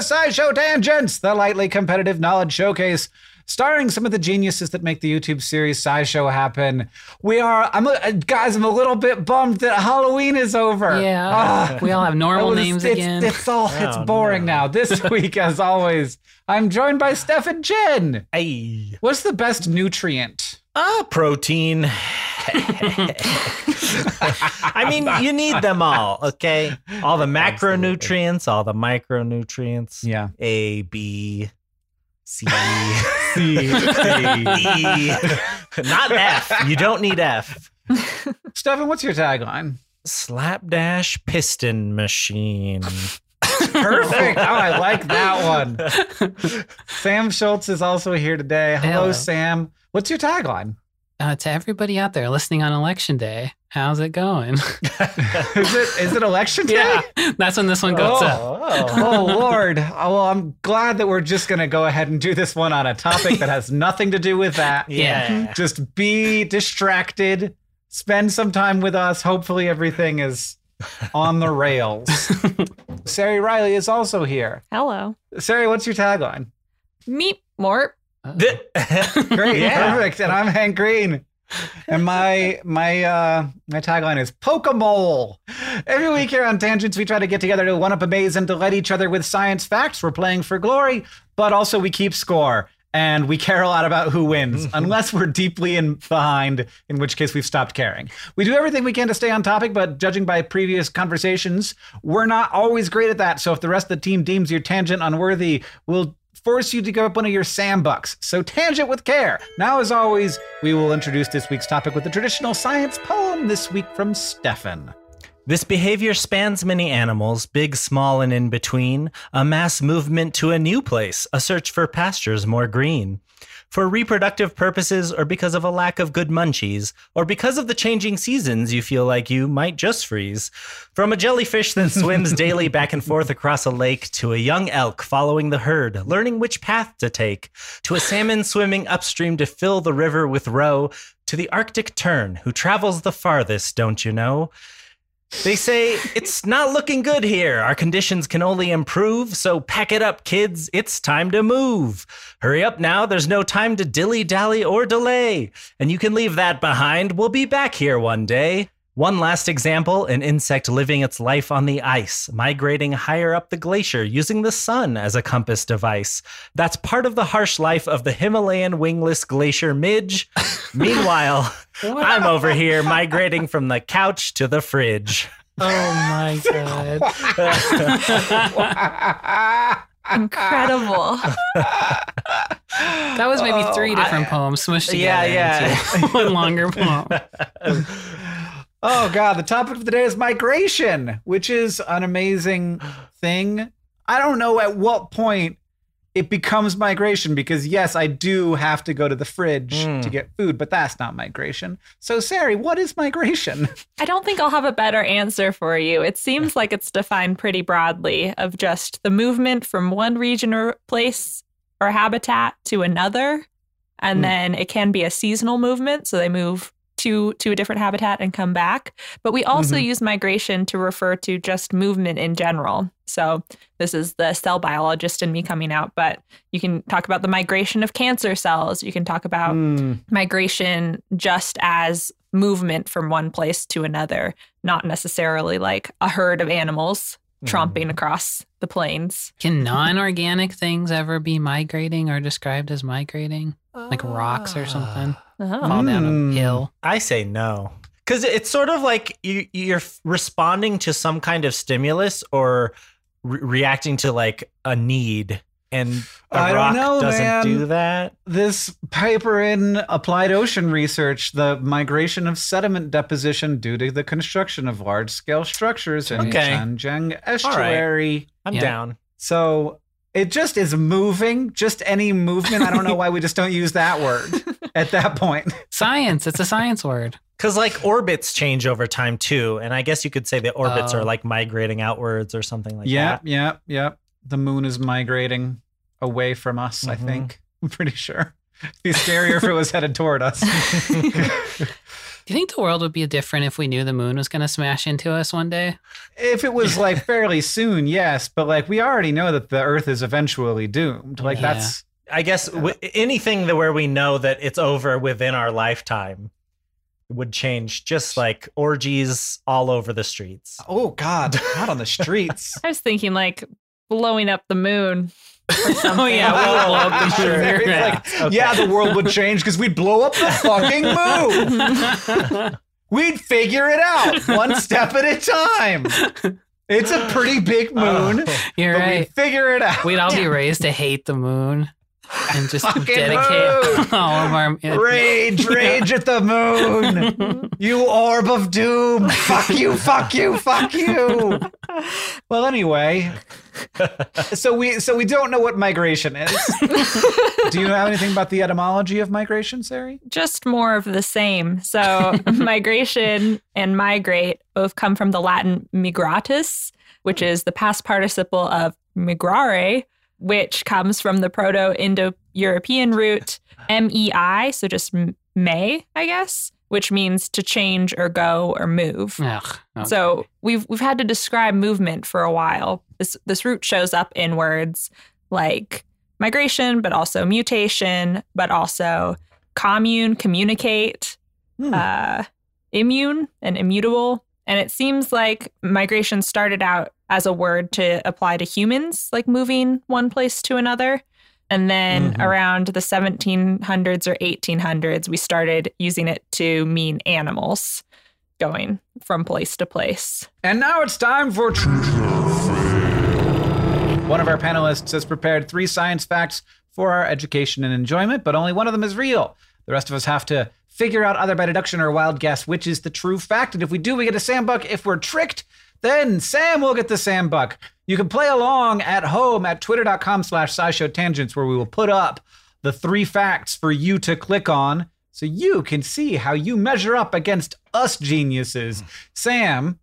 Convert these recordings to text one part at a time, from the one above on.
SciShow Tangents, the lightly competitive knowledge showcase starring some of the geniuses that make the YouTube series SciShow happen. We are, I'm, a, guys, I'm a little bit bummed that Halloween is over. Yeah, uh, we all have normal was, names it's, again. It's, all, it's oh, boring no. now. This week, as always, I'm joined by Stefan Chin. Hey, what's the best nutrient? Ah, uh, protein. I mean, you need them all, okay? All the macronutrients, all the micronutrients. Yeah. A, B, C, C, D, E. Not F. You don't need F. Stefan, what's your tagline? Slapdash piston machine. Perfect. Oh, I like that one. Sam Schultz is also here today. Hello, Hello. Sam. What's your tagline? Uh, to everybody out there listening on election day, how's it going? is it is it election day? Yeah, that's when this one goes oh, up. Oh, oh Lord! Oh, well, I'm glad that we're just gonna go ahead and do this one on a topic that has nothing to do with that. Yeah, just be distracted. Spend some time with us. Hopefully, everything is on the rails. Ceri Riley is also here. Hello, Ceri. What's your tagline? Meet more Great, yeah. perfect. And I'm Hank Green. And my my uh my tagline is Pokemole. Every week here on Tangents, we try to get together to one up a maze and delight each other with science facts. We're playing for glory, but also we keep score and we care a lot about who wins, unless we're deeply in behind, in which case we've stopped caring. We do everything we can to stay on topic, but judging by previous conversations, we're not always great at that. So if the rest of the team deems your tangent unworthy, we'll force you to give up one of your Sam bucks. So tangent with care. Now, as always, we will introduce this week's topic with the traditional science poem this week from Stefan. This behavior spans many animals, big, small, and in between, a mass movement to a new place, a search for pastures more green. For reproductive purposes, or because of a lack of good munchies, or because of the changing seasons, you feel like you might just freeze. From a jellyfish that swims daily back and forth across a lake, to a young elk following the herd, learning which path to take, to a salmon swimming upstream to fill the river with roe, to the Arctic tern who travels the farthest, don't you know? They say it's not looking good here. Our conditions can only improve, so pack it up, kids. It's time to move. Hurry up now. There's no time to dilly dally or delay. And you can leave that behind. We'll be back here one day. One last example an insect living its life on the ice, migrating higher up the glacier using the sun as a compass device. That's part of the harsh life of the Himalayan wingless glacier midge. Meanwhile, I'm over here migrating from the couch to the fridge. Oh my god. Incredible. That was maybe three oh, different poems smushed Yeah, together yeah. into one longer poem. Oh god, the topic of the day is migration, which is an amazing thing. I don't know at what point it becomes migration because yes, I do have to go to the fridge Mm. to get food, but that's not migration. So Ceri, what is migration? I don't think I'll have a better answer for you. It seems like it's defined pretty broadly of just the movement from one region or place or habitat to another. And Hmm. then it can be a seasonal movement. So they move to, to a different habitat and come back. But we also Mhm. use migration to refer to just movement in general. So this is the cell biologist in me coming out, but you can talk about the migration of cancer cells. You can talk about Hmm. migration just as movement from one place to another, not necessarily like a herd of animals tromping across the plains. Can non-organic things ever be migrating or described as migrating? Like rocks or something? Oh. Fall down Mm. a hill. I say no. Because it's sort of like you, you're responding to some kind of stimulus or re- reacting to like a need. And a I don't rock know, doesn't man. do that. This paper in Applied Ocean Research, the migration of sediment deposition due to the construction of large scale structures in Okay. Changjiang estuary. I'm Yeah. down. So it just is moving, just any movement. I don't know why we just don't use that word at that point. Science. It's a science word. Because like orbits change over time too. And I guess you could say the orbits Oh. are like migrating outwards or something like yeah, that. yeah, yeah. Yeah. The moon is migrating away from us, I Mhm. think. I'm pretty sure. It'd be scarier if it was headed toward us. Do you think the world would be different if we knew the moon was going to smash into us one day? if it was like fairly soon, yes, but like we already know that the Earth is eventually doomed. Like Yeah. that's I guess w- anything that where we know that it's over within our lifetime would change, just like orgies all over the streets. oh god, not on the streets. I was thinking like blowing up the moon. Oh, yeah, we would blow up the Sure. moon. Yeah. like, Okay. yeah, the world would change because we'd blow up the fucking moon. We'd figure it out one step at a time. It's a pretty big oh. moon, You're but right. we'd figure it out. We'd all be raised to hate the moon and just Fucking dedicate moon. all of our. Rage, rage at the moon. You orb of doom. Fuck you, fuck you, fuck you. Well, anyway, so we so we don't know what migration is. Do you have anything about the etymology of migration, Ceri? Just more of the same. So migration and migrate both come from the Latin migratus, which is the past participle of migrare, which comes from the Proto-Indo-European root mei, so just may, I guess, which means to change or go or move. Ugh, okay. So we've we've had to describe movement for a while. This this root shows up in words like migration, but also mutation, but also commune, communicate, Hmm. uh, immune, and immutable. And it seems like migration started out as a word to apply to humans, like moving one place to another. And then Mhm. around the 1700s or 1800s, we started using it to mean animals going from place to place. And now it's time for One of our panelists has prepared three science facts for our education and enjoyment, but only one of them is real. The rest of us have to figure out either by deduction or wild guess which is the true fact. And if we do, we get a Sam Buck. If we're tricked, then Sam will get the Sam Buck. You can play along at home at twitter.com slash SciShow Tangents, where we will put up the three facts for you to click on so you can see how you measure up against us geniuses. Sam,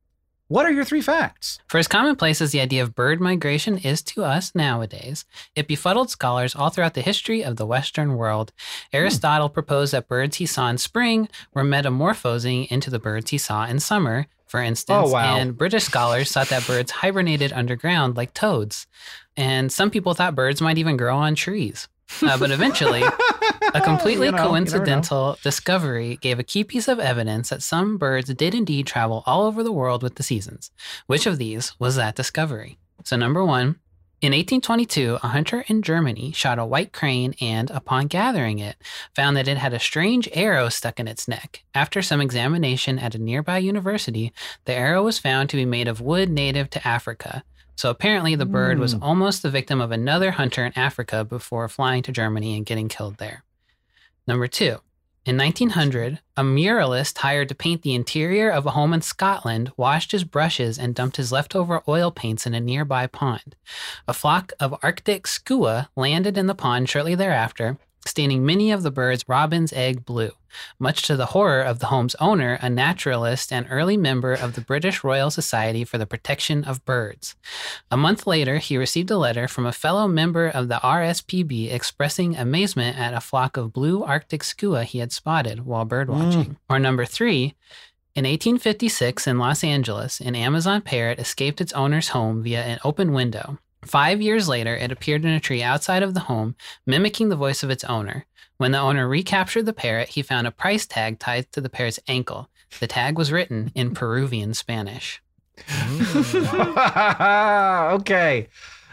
what are your three facts? For as commonplace as the idea of bird migration is to us nowadays, it befuddled scholars all throughout the history of the Western world. Aristotle proposed that birds he saw in spring were metamorphosing into the birds he saw in summer, for instance. Oh, wow. And British scholars thought that birds hibernated underground like toads. And some people thought birds might even grow on trees. Uh, but eventually, a completely You know, you never know. coincidental discovery gave a key piece of evidence that some birds did indeed travel all over the world with the seasons. Which of these was that discovery? So, number one, in 1822, a hunter in Germany shot a white crane and, upon gathering it, found that it had a strange arrow stuck in its neck. After some examination at a nearby university, the arrow was found to be made of wood native to Africa. So apparently, the bird was Mm. almost the victim of another hunter in Africa before flying to Germany and getting killed there. Number two, in 1900, a muralist hired to paint the interior of a home in Scotland washed his brushes and dumped his leftover oil paints in a nearby pond. A flock of Arctic skua landed in the pond shortly thereafter, staining many of the birds robin's egg blue, much to the horror of the home's owner, a naturalist and early member of the British Royal Society for the Protection of Birds. A month later, he received a letter from a fellow member of the RSPB expressing amazement at a flock of blue Arctic skua he had spotted while birdwatching. Mm. Or number three, in 1856 in Los Angeles, an Amazon parrot escaped its owner's home via an open window. Five years later, it appeared in a tree outside of the home, mimicking the voice of its owner. When the owner recaptured the parrot, he found a price tag tied to the parrot's ankle. The tag was written in Peruvian Spanish. okay.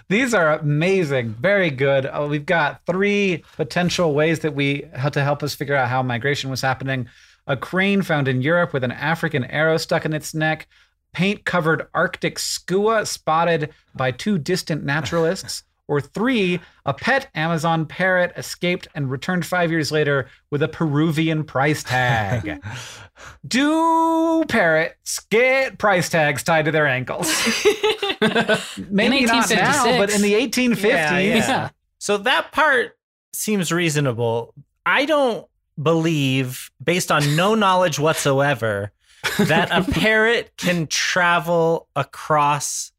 These are amazing. Very good. Uh, we've got three potential ways that we had to help us figure out how migration was happening. A crane found in Europe with an African arrow stuck in its neck. Paint covered Arctic skua spotted by two distant naturalists. Or three, a pet Amazon parrot escaped and returned five years later with a Peruvian price tag. Do parrots get price tags tied to their ankles? Maybe not now, but in the 1850s. Yeah, yeah. Yeah. So that part seems reasonable. I don't believe, based on no knowledge whatsoever, that a parrot can travel across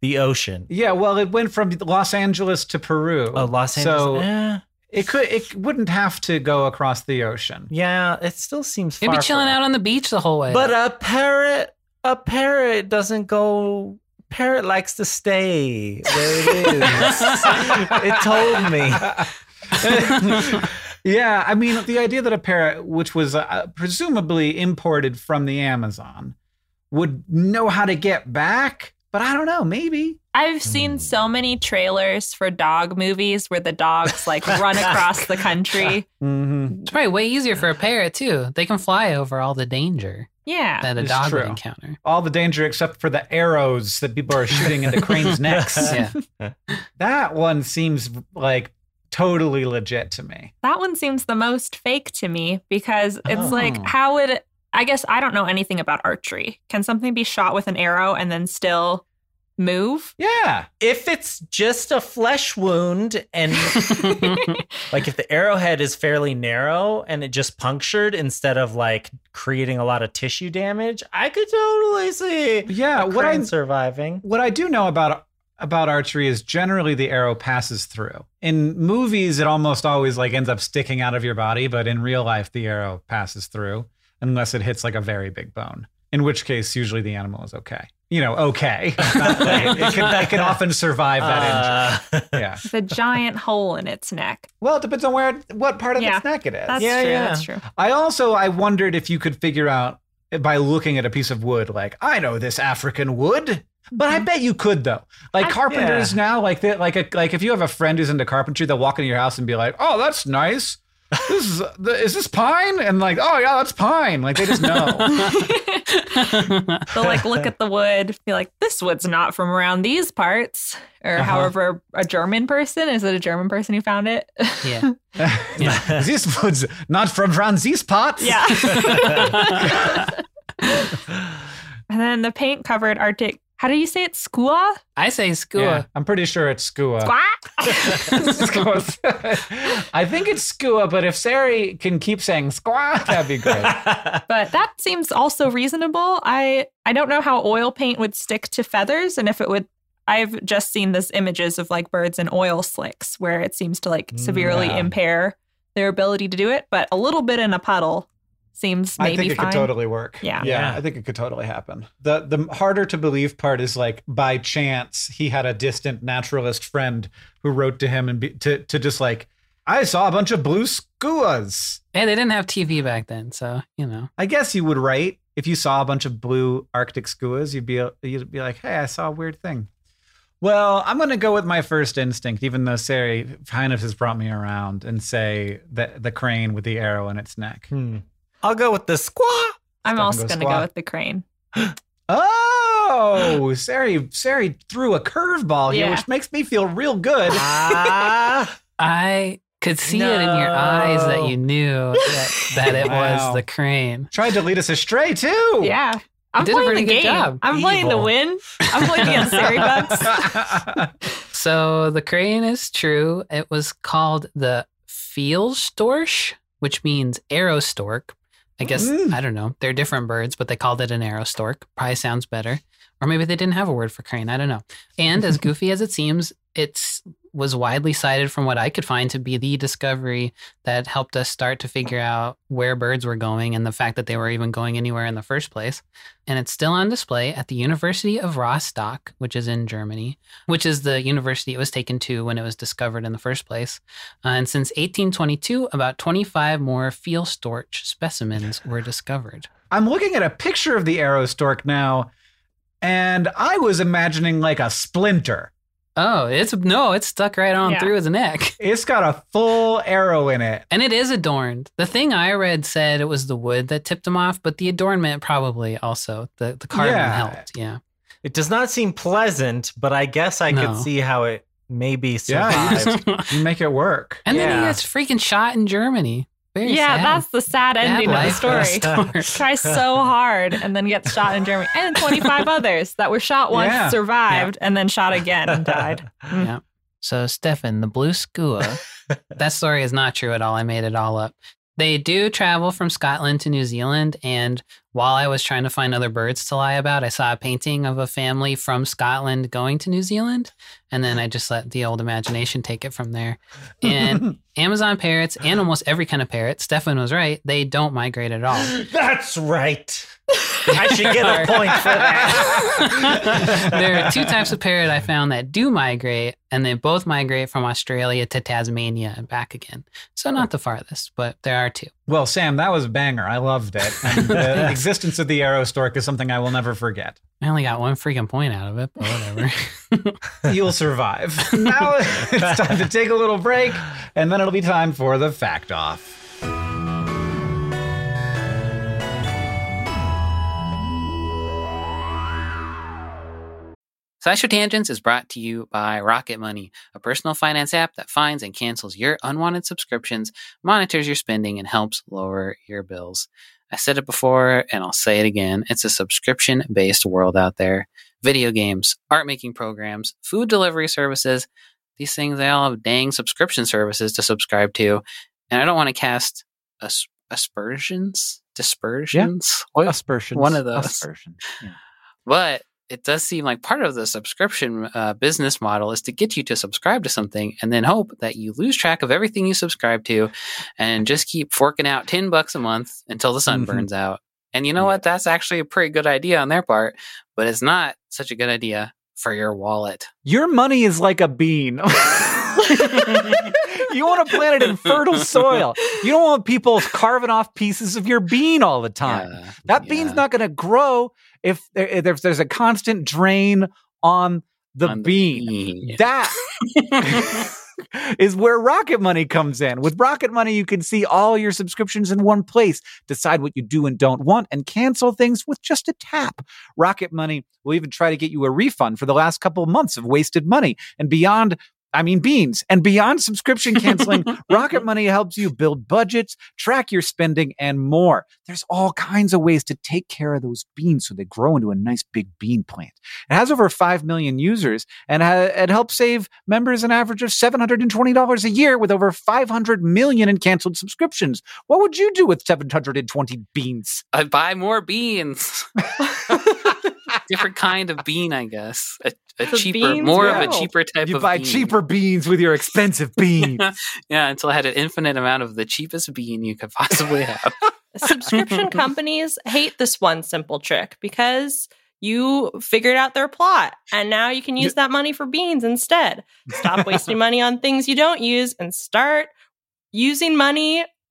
the ocean. Yeah, well, it went from Los Angeles to Peru. Oh, Los Angeles. So Angeles. eh, it could, it wouldn't have to go across the ocean. yeah, it still seems It'd far. be chilling out on the beach the whole way. But a parrot, a parrot doesn't go. Parrot likes to stay where it is. it told me. yeah, I mean, the idea that a parrot, which was uh, presumably imported from the Amazon, would know how to get back, but I don't know, maybe. I've seen so many trailers for dog movies where the dogs like run across the country. Mm-hmm. it's probably way easier for a parrot too. They can fly over all the danger Yeah. that a It's dog would true. encounter. All the danger except for the arrows that people are shooting into cranes' necks. Yeah. That one seems like totally legit to me. That one seems the most fake to me because it's Oh. like, how would I guess I don't know anything about archery. Can something be shot with an arrow and then still move? Yeah. If it's just a flesh wound and like if the arrowhead is fairly narrow and it just punctured instead of like creating a lot of tissue damage, I could totally see Yeah. a What I crane surviving. what I do know about about archery is generally the arrow passes through. In movies, it almost always like ends up sticking out of your body, but in real life, the arrow passes through unless it hits like a very big bone. In which case, usually the animal is okay. You know, okay. Not it, can, it can often survive that Uh, injury. Yeah. The giant hole in its neck. Well, it depends on where, what part of Yeah. its neck it is. That's Yeah, true. yeah. That's true. I also I wondered if you could figure out by looking at a piece of wood, like I know this African wood, but I bet you could though. Like I- carpenters Yeah. now, like they, like a, like if you have a friend who's into carpentry, they'll walk into your house and be like, "Oh, that's nice." this is is this pine? And like, oh yeah, that's pine. Like they just know. They'll like look at the wood, be like, this wood's not from around these parts. Or Uh-huh. however, a German person, is it a German person who found it? yeah. this wood's not from around these parts. yeah. and then the paint covered Arctic, how do you say it? Skua? I say skua. Yeah, I'm pretty sure it's skua. Skua? I think it's skua, but if Ceri can keep saying squaw, that'd be great. but that seems also reasonable. I I don't know how oil paint would stick to feathers and if it would I've just seen this images of like birds in oil slicks where it seems to like severely mm, Yeah. impair their ability to do it, but a little bit in a puddle seems maybe I think it fine. could totally work. Yeah. yeah, Yeah. I think it could totally happen. The the harder to believe part is like by chance he had a distant naturalist friend who wrote to him and be, to to just like I saw a bunch of blue skuas. Hey, they didn't have TV back then, so you know. I guess you would write if you saw a bunch of blue Arctic skuas, you'd be you'd be like, "Hey, I saw a weird thing." Well, I'm going to go with my first instinct, even though Ceri kind of has brought me around and say that the crane with the arrow in its neck. Hmm. I'll go with the squaw. I'm Stefan also going to go with the crane. Oh, Ceri, Ceri threw a curveball here, Yeah. which makes me feel real good. Ah. I could see it in your eyes that you knew that, that it Wow. was the crane. Tried to lead us astray too. Yeah. I'm did a playing the pretty good game. job. I'm playing the Evil. win. I'm playing against Ceri Bugs. So the crane is true. It was called the Pfeilstorch, which means arrow stork. I guess Mm. I don't know. They're different birds, but they called it an arrow stork. Probably sounds better. Or maybe they didn't have a word for crane. I don't know. And as goofy as it seems, it's was widely cited from what I could find to be the discovery that helped us start to figure out where birds were going and the fact that they were even going anywhere in the first place. And it's still on display at the University of Rostock, which is in Germany which is the university it was taken to when it was discovered in the first place. Uh, and since 1822, about 25 more Pfeilstorch specimens were discovered. I'm looking at a picture of the arrow stork now, and I was imagining like a splinter. Oh, it's no, it's stuck right on Yeah. through his neck. It's got a full arrow in it. And it is adorned. The thing I read said it was the wood that tipped him off, but the adornment probably also the the carving Yeah. helped. Yeah. It does not seem pleasant, but I guess I No. could see how it maybe Yeah, you survived. You make it work. and then he gets freaking shot in Germany. Very yeah, sad. that's the sad ending of the life for a story. Tries so hard and then gets shot in Germany. And 25 others that were shot once, Yeah. survived, and then shot again and died. Yeah. So, Stefan, the blue skua, that story is not true at all. I made it all up. They do travel from Scotland to New Zealand. And while I was trying to find other birds to lie about, I saw a painting of a family from Scotland going to New Zealand. And then I just let the old imagination take it from there. And Amazon parrots and almost every kind of parrot, Stefan was right, they don't migrate at all. That's right. I should get a point for that. there are two types of parrot I found that do migrate, and they both migrate from Australia to Tasmania and back again. So not the farthest, but there are two. well, Sam, that was a banger. I loved it. And the existence of the arrow stork is something I will never forget. I only got one freaking point out of it, but whatever. You'll survive. now it's time to take a little break, and then it'll be time for the fact off. SciShow Tangents is brought to you by Rocket Money, a personal finance app that finds and cancels your unwanted subscriptions, monitors your spending, and helps lower your bills. I said it before and I'll say it again. It's a subscription based world out there. Video games, art making programs, food delivery services. These things, they all have dang subscription services to subscribe to. And I don't want to cast as- aspersions, dispersions. What- Aspersions. One of those. Aspersions. Yeah. but it does seem like part of the subscription uh, business model is to get you to subscribe to something and then hope that you lose track of everything you subscribe to and just keep forking out 10 bucks a month until the sun Mhm. burns out. And you know what? That's actually a pretty good idea on their part, but it's not such a good idea for your wallet. Your money is like a bean. you want to plant it in fertile soil. You don't want people carving off pieces of your bean all the time. Yeah, That bean's not going to grow if, there, if there's a constant drain on the On the bean. bean. That is where Rocket Money comes in. With Rocket Money, you can see all your subscriptions in one place, decide what you do and don't want, and cancel things with just a tap. Rocket Money will even try to get you a refund for the last couple of months of wasted money. And beyond I mean, beans. And beyond subscription canceling, Rocket Money helps you build budgets, track your spending, and more. There's all kinds of ways to take care of those beans so they grow into a nice big bean plant. It has over 5 million users and ha- it helps save members an average of $720 a year with over 500 million in canceled subscriptions. What would you do with 720 beans? I'd buy more beans. Different kind of bean, I guess. A, a cheaper, beans more of a cheaper type of bean. You buy bean. cheaper beans with your expensive beans. yeah, until I had an infinite amount of the cheapest bean you could possibly have. Subscription companies hate this one simple trick because you figured out their plot and now you can use that money for beans instead. Stop wasting money on things you don't use and start using money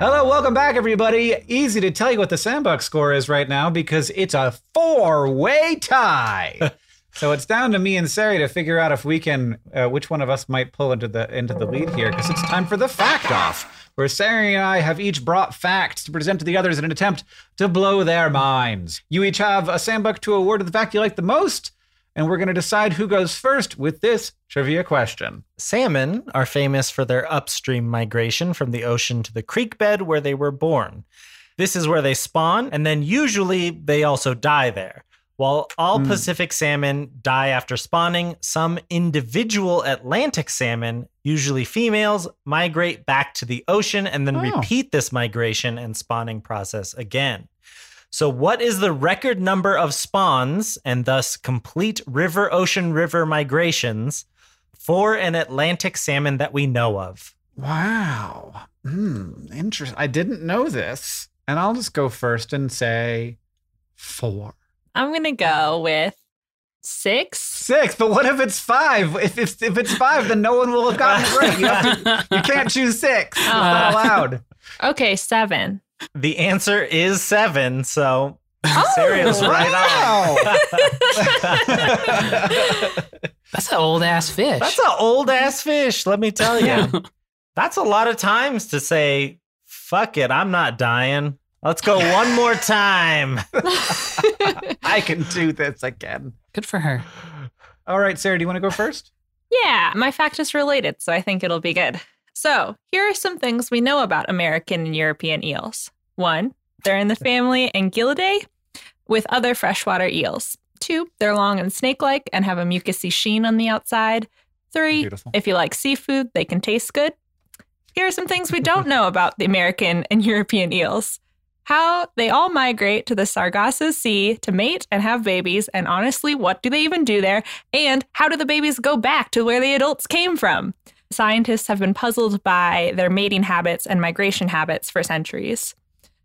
Hello, welcome back, everybody. Easy to tell you what the Sam Bucks score is right now because it's a four-way tie. so it's down to me and Ceri to figure out if we can, uh, which one of us might pull into the into the lead here, because it's time for the fact off, where Ceri and I have each brought facts to present to the others in an attempt to blow their minds. You each have a Sam Bucks to award to the fact you like the most, and we're going to decide who goes first with this trivia question. Salmon are famous for their upstream migration from the ocean to the creek bed where they were born. This is where they spawn, and then usually they also die there. While all Hmm. Pacific salmon die after spawning, some individual Atlantic salmon, usually females, migrate back to the ocean and then Oh. repeat this migration and spawning process again. So, what is the record number of spawns and thus complete river ocean river migrations for an Atlantic salmon that we know of? Wow. Hmm. Interesting. I didn't know this. And I'll just go first and say four. I'm going to go with six. Six. But what if it's five? If it's if it's five, then no one will have gotten it right. You, have to, you can't choose six. It's not allowed. Okay, seven. The answer is seven. So, Oh, Ceri's right wow. on. That's an old ass fish. That's an old ass fish, let me tell you. That's a lot of times to say, fuck it, I'm not dying. Let's go one more time. I can do this again. Good for her. All right, Ceri, do you want to go first? Yeah, my fact is related, so I think it'll be good. So, here are some things we know about American and European eels. One, they're in the family Anguillidae with other freshwater eels. Two, they're long and snake like and have a mucousy sheen on the outside. Three, Beautiful. if you like seafood, they can taste good. Here are some things we don't know about the American and European eels. How they all migrate to the Sargasso Sea to mate and have babies, and honestly, what do they even do there? And how do the babies go back to where the adults came from? Scientists have been puzzled by their mating habits and migration habits for centuries.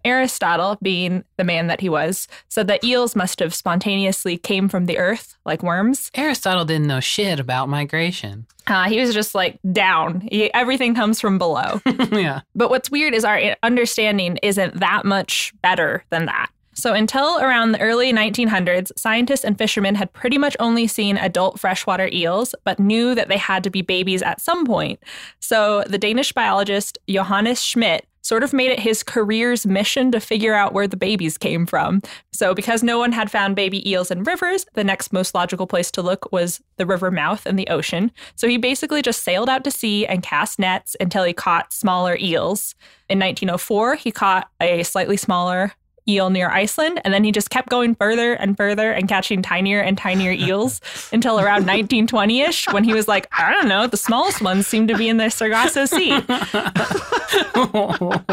Aristotle, being the man that he was, said that eels must have spontaneously came from the earth, like worms. Aristotle didn't know shit about migration. Uh, he was just like down. He, everything comes from below. yeah. But what's weird is our understanding isn't that much better than that. So, until around the early 1900s, scientists and fishermen had pretty much only seen adult freshwater eels, but knew that they had to be babies at some point. So, the Danish biologist Johannes Schmidt sort of made it his career's mission to figure out where the babies came from. So, because no one had found baby eels in rivers, the next most logical place to look was the river mouth in the ocean. So, he basically just sailed out to sea and cast nets until he caught smaller eels. In 1904, he caught a slightly smaller eel near Iceland, and then he just kept going further and further and catching tinier and tinier eels until around 1920 ish when he was like, I don't know, the smallest ones seem to be in the Sargasso Sea.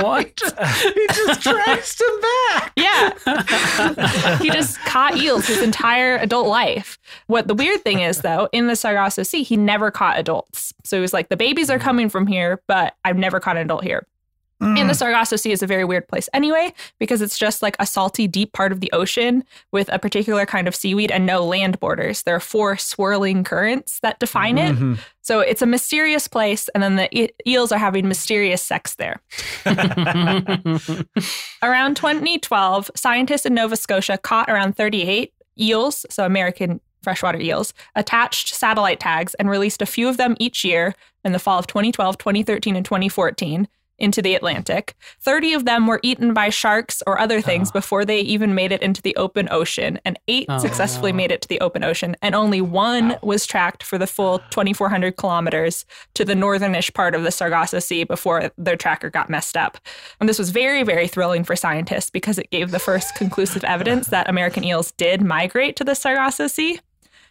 what? He just traced him back. Yeah. he just caught eels his entire adult life. What the weird thing is, though, in the Sargasso Sea, he never caught adults. So he was like, the babies are coming from here, but I've never caught an adult here. And the Sargasso Sea is a very weird place anyway, because it's just like a salty, deep part of the ocean with a particular kind of seaweed and no land borders. There are four swirling currents that define it. Mhm. So it's a mysterious place, and then the e- eels are having mysterious sex there. Around 2012, scientists in Nova Scotia caught around 38 eels, so American freshwater eels, attached satellite tags and released a few of them each year in the fall of 2012, 2013, and 2014 into the Atlantic. 30 of them were eaten by sharks or other things ah. before they even made it into the open ocean, and eight Oh, successfully no. made it to the open ocean, and only one was tracked for the full 2,400 kilometers to the northernish part of the Sargasso Sea before their tracker got messed up. And this was very, very thrilling for scientists because it gave the first conclusive evidence that American eels did migrate to the Sargasso Sea.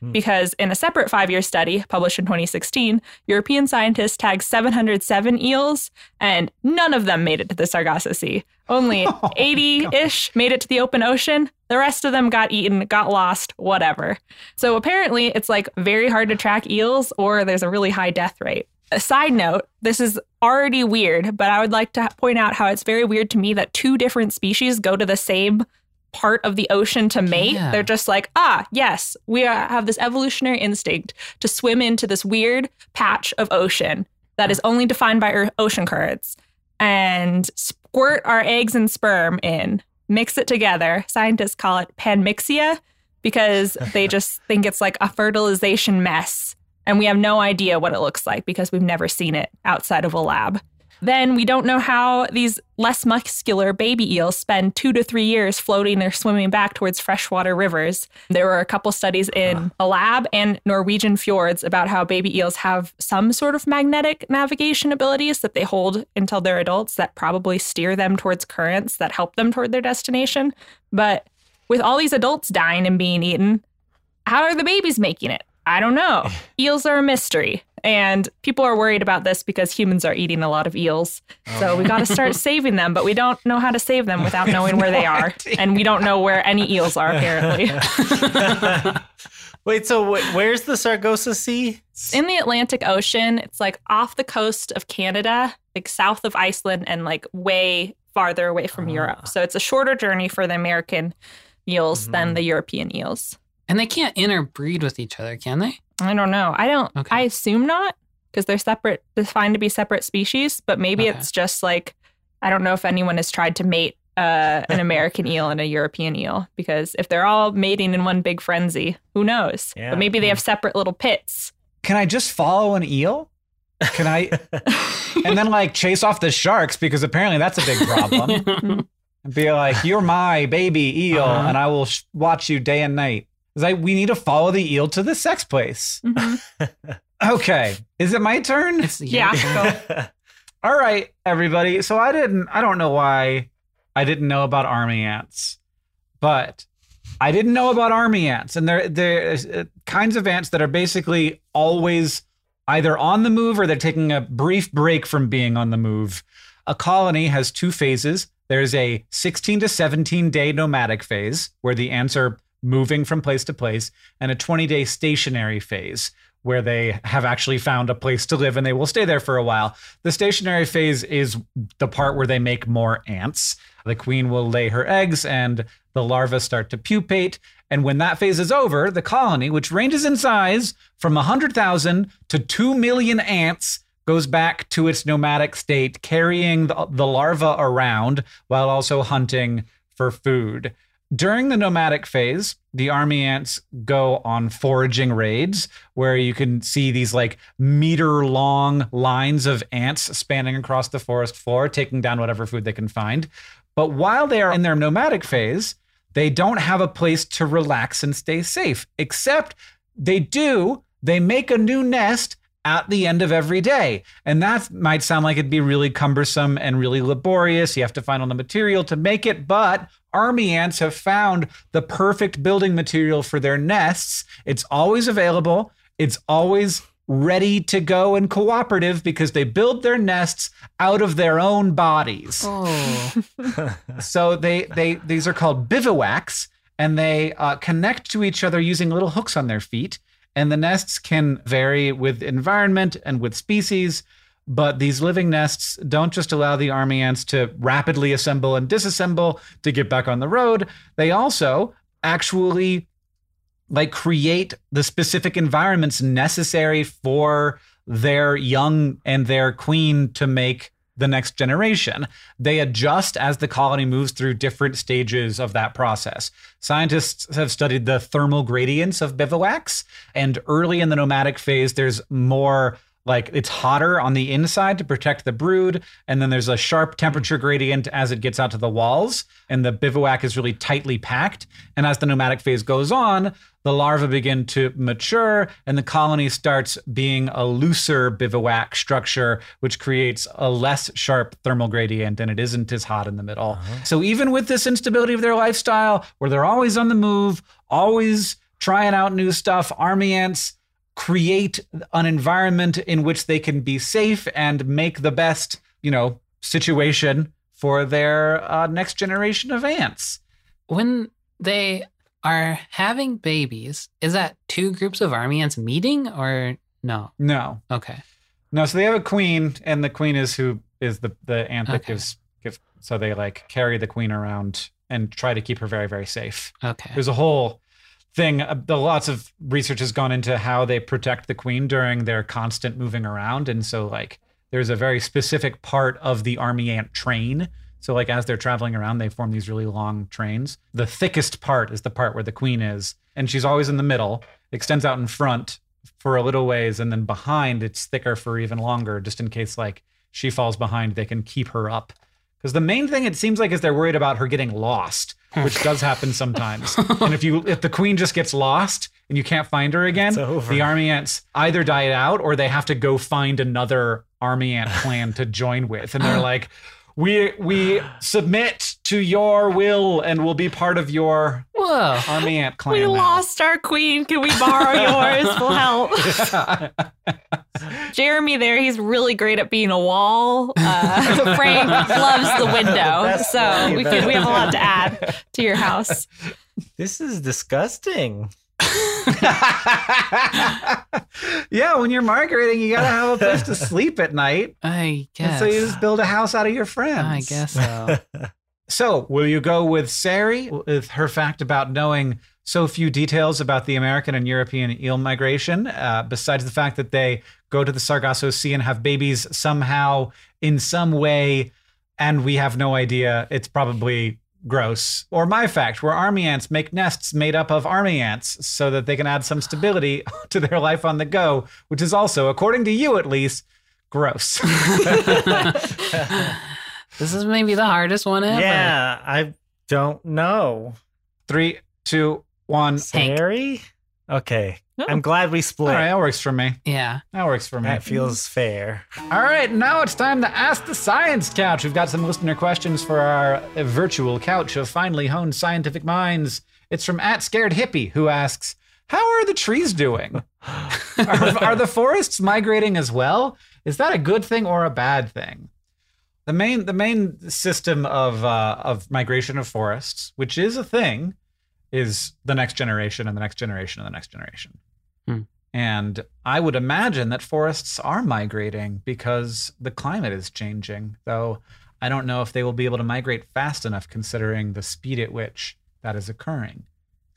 Hmm. Because in a separate five year study published in 2016, European scientists tagged 707 eels, and none of them made it to the Sargasso Sea. Only 80 ish made it to the open ocean. The rest of them got eaten, got lost, whatever. So apparently, it's like very hard to track eels, or there's a really high death rate. A side note, this is already weird, but I would like to point out how it's very weird to me that two different species go to the same part of the ocean to mate. Yeah. They're just like, ah, yes, we are, have this evolutionary instinct to swim into this weird patch of ocean that is only defined by ocean currents and squirt our eggs and sperm in, mix it together. Scientists call it panmixia because they just think it's like a fertilization mess. And we have no idea what it looks like because we've never seen it outside of a lab. Then we don't know how these less muscular baby eels spend two to three years floating or swimming back towards freshwater rivers. There were a couple studies in a lab and Norwegian fjords about how baby eels have some sort of magnetic navigation abilities that they hold until they're adults that probably steer them towards currents that help them toward their destination. But with all these adults dying and being eaten, how are the babies making it? I don't know. Eels are a mystery. And people are worried about this because humans are eating a lot of eels. Oh. So we got to start saving them, but we don't know how to save them without knowing where they are. And we don't know where any eels are, apparently. Wait, so wh- where's the Sargasso Sea? In the Atlantic Ocean, it's like off the coast of Canada, like south of Iceland, and like way farther away from ah. Europe. So it's a shorter journey for the American eels than mm-hmm. the European eels. And they can't interbreed with each other, can they? I don't know. I don't. Okay. I assume not because they're separate, defined to be separate species. But maybe Okay. it's just like I don't know if anyone has tried to mate uh, an American eel and a European eel because if they're all mating in one big frenzy, who knows? Yeah. But maybe they have separate little pits. Can I just follow an eel? Can I and then like chase off the sharks because apparently that's a big problem. and be like, "You're my baby eel, Uh-huh. and I will sh- watch you day and night." It's like we need to follow the eel to the sex place. Mhm. Okay, is it my turn? It's, Yeah. go. All right, everybody. So I didn't. I don't know why I didn't know about army ants, but I didn't know about army ants, and they're they're uh, kinds of ants that are basically always either on the move or they're taking a brief break from being on the move. A colony has two phases. There's a 16 to 17 day nomadic phase where the ants are moving from place to place, and a 20 day stationary phase where they have actually found a place to live and they will stay there for a while. The stationary phase is the part where they make more ants. The queen will lay her eggs and the larvae start to pupate. And when that phase is over, the colony, which ranges in size from 100,000 to 2 million ants, goes back to its nomadic state, carrying the, larva around while also hunting for food. During the nomadic phase, the army ants go on foraging raids where you can see these like meter long lines of ants spanning across the forest floor, taking down whatever food they can find. But while they are in their nomadic phase, they don't have a place to relax and stay safe, except they do. They make a new nest at the end of every day. And that might sound like it'd be really cumbersome and really laborious. You have to find all the material to make it, but army ants have found the perfect building material for their nests. It's always available, it's always ready to go and cooperative because they build their nests out of their own bodies Oh. so they they these are called bivouacs and they uh, connect to each other using little hooks on their feet and the nests can vary with environment and with species but these living nests don't just allow the army ants to rapidly assemble and disassemble to get back on the road they also actually like create the specific environments necessary for their young and their queen to make the next generation. They adjust as the colony moves through different stages of that process. Scientists have studied the thermal gradients of bivouacs, and early in the nomadic phase, there's more like it's hotter on the inside to protect the brood, and then there's a sharp temperature gradient as it gets out to the walls, and the bivouac is really tightly packed. And as the nomadic phase goes on, the larvae begin to mature, and the colony starts being a looser bivouac structure, which creates a less sharp thermal gradient, and it isn't as hot in the middle. Uh-huh. So even with this instability of their lifestyle, where they're always on the move, always trying out new stuff, army ants create an environment in which they can be safe and make the best, you know, situation for their uh, next generation of ants. when they are having babies, is that two groups of army ants meeting or no? No, Okay. no. So they have a queen, and the queen is who is the the ant that Okay. gives gives. So they like carry the queen around and try to keep her very very safe. Okay. There's a whole thing. Uh, the lots of research has gone into how they protect the queen during their constant moving around, and so like there's a very specific part of the army ant train. So like as they're traveling around, they form these really long trains. The thickest part is the part where the queen is, and she's always in the middle. Extends out in front for a little ways, and then behind it's thicker for even longer, just in case like she falls behind, they can keep her up. Because the main thing it seems like is they're worried about her getting lost, hmm. which does happen sometimes. and if you if the queen just gets lost and you can't find her again, the army ants either die out or they have to go find another army ant clan to join with, and they're like, "We we submit to your will and will be part of your Whoa. army ant clan." We now." lost our queen. Can we borrow yours? We'll help. Jeremy there, he's really great at being a wall. Uh, Frank loves the window. That's So we that's can we have a lot to add to your house. This is disgusting. yeah, when you're migrating, you gotta have a place to sleep at night. I And guess. so you just build a house out of your friends. I guess so. So, will you go with Ceri with her fact about knowing so few details about the American and European eel migration, uh, besides the fact that they go to the Sargasso Sea and have babies somehow, in some way, and we have no idea. It's probably gross. Or my fact, where army ants make nests made up of army ants so that they can add some stability to their life on the go, which is also, according to you at least, gross. This is maybe the hardest one ever. Yeah, I don't know. Three, two, one. Hank. Harry? Okay. Oh. I'm glad we split. right, that works for me. Yeah. That works for me. That feels fair. All right, now it's time to ask the science couch. We've got some listener questions for our virtual couch of finely honed scientific minds. It's from at scared hippie who asks, "How are the trees doing? are, are the forests migrating as well? Is that a good thing or a bad thing?" The main the main system of uh, of migration of forests, which is a thing, is the next generation and the next generation and the next generation. Hmm. And I would imagine that forests are migrating because the climate is changing, though I don't know if they will be able to migrate fast enough considering the speed at which that is occurring.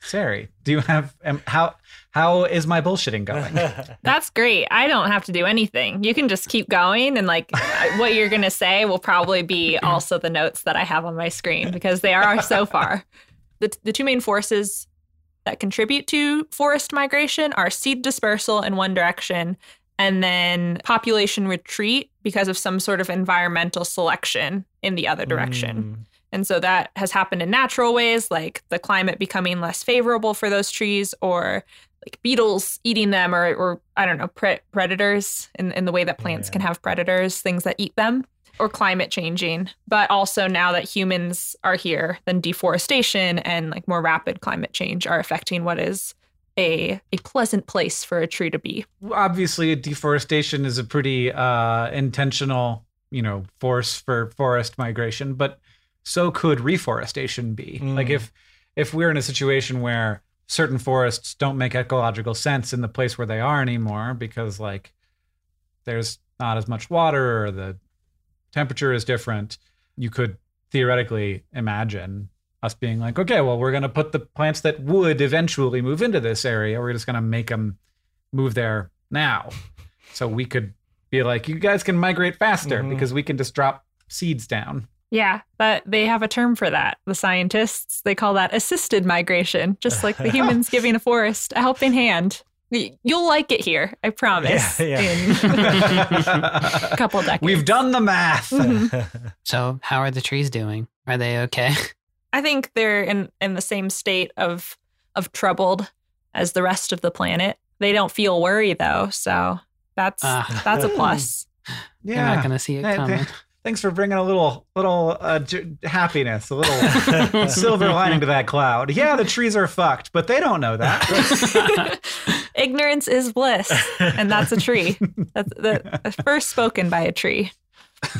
Ceri, do you have um, how how is my bullshitting going? That's great. I don't have to do anything. You can just keep going, and like what you're going to say will probably be also the notes that I have on my screen because they are so far. The, the two main forces that contribute to forest migration are seed dispersal in one direction and then population retreat because of some sort of environmental selection in the other direction. Hmm. And so that has happened in natural ways, like the climate becoming less favorable for those trees, or like beetles eating them, or, or I don't know, pre- predators in, in the way that plants Yeah. can have predators, things that eat them, or climate changing. But also now that humans are here, then deforestation and like more rapid climate change are affecting what is a, a pleasant place for a tree to be. Obviously, deforestation is a pretty uh, intentional, you know, force for forest migration, but so could reforestation be. Mm. Like if if we're in a situation where certain forests don't make ecological sense in the place where they are anymore because like there's not as much water or the temperature is different, you could theoretically imagine us being like, okay, well, we're going to put the plants that would eventually move into this area, we're just going to make them move there now. So we could be like, you guys can migrate faster Mhm. because we can just drop seeds down. Yeah, but they have a term for that. The scientists, they call that assisted migration, just like the humans giving a forest a helping hand. Y- You'll like it here, I promise. Yeah, In a couple decades. We've done the math. Mhm. So, how are the trees doing? Are they okay? I think they're in, in the same state of of troubled as the rest of the planet. They don't feel worry though, so that's Ah. that's a plus. You're not going to see it Hey, coming. th- Thanks for bringing a little little uh, j- happiness, a little silver lining to that cloud. Yeah, the trees are fucked, but they don't know that. Ignorance is bliss, and that's a tree. That's the first spoken by a tree.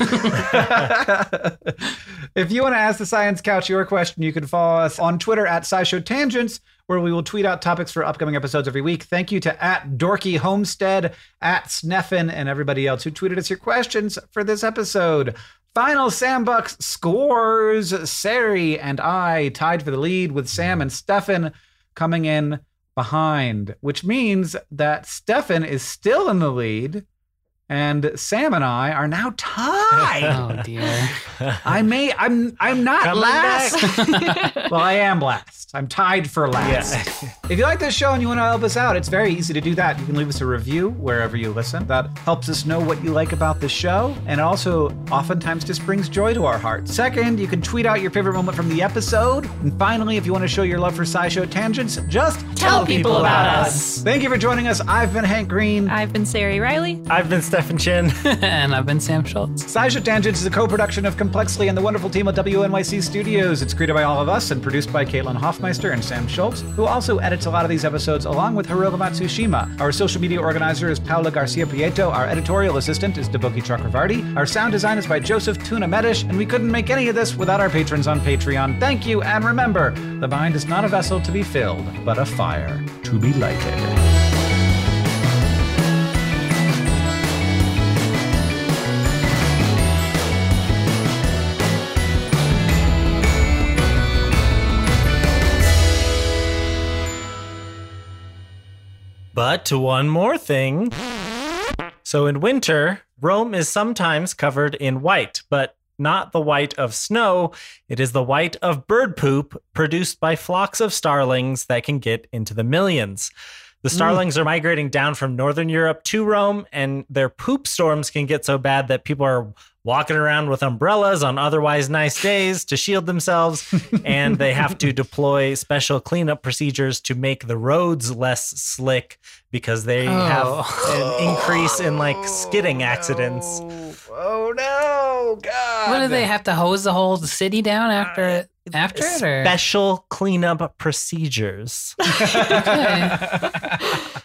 if you want to ask the Science Couch your question, you can follow us on Twitter at SciShow Tangents, where we will tweet out topics for upcoming episodes every week. Thank you to at Dorky Homestead, at Sneffen, and everybody else who tweeted us your questions for this episode. Final Sam Bucks scores. Ceri and I tied for the lead with Sam and Stefan coming in behind, which means that Stefan is still in the lead. And Sam and I are now tied. oh, dear. I may I'm I'm not Coming last. well, I am last. I'm tied for last. Yeah. If you like this show and you want to help us out, it's very easy to do that. You can leave us a review wherever you listen. That helps us know what you like about the show, and it also oftentimes just brings joy to our hearts. Second, you can tweet out your favorite moment from the episode. And finally, if you want to show your love for SciShow tangents, just Tell people about us. Thank you for joining us. I've been Hank Green. I've been Ceri Riley. I've been Stefan Chin. and I've been Sam Schultz. SciShow Tangents is a co-production of Complexly and the wonderful team at WNYC Studios. It's created by all of us and produced by Caitlin Hoffmeister and Sam Schultz, who also edits a lot of these episodes along with Hiroka Matsushima. Our social media organizer is Paula Garcia Prieto. Our editorial assistant is Deboki Chakravarti. Our sound design is by Joseph Tuna Medish, and we couldn't make any of this without our patrons on Patreon. Thank you, and remember, the mind is not a vessel to be filled, but a fire to be lighted. But one more thing. So in winter, Rome is sometimes covered in white, but not the white of snow. It is the white of bird poop produced by flocks of starlings that can get into the millions. The mm. starlings are migrating down from northern Europe to Rome, and their poop storms can get so bad that people are walking around with umbrellas on otherwise nice days to shield themselves, and they have to deploy special cleanup procedures to make the roads less slick because they oh. have oh, an increase in like skidding accidents. Oh no, God. What do they have to hose the whole city down after it? After it, or Special cleanup procedures. Okay.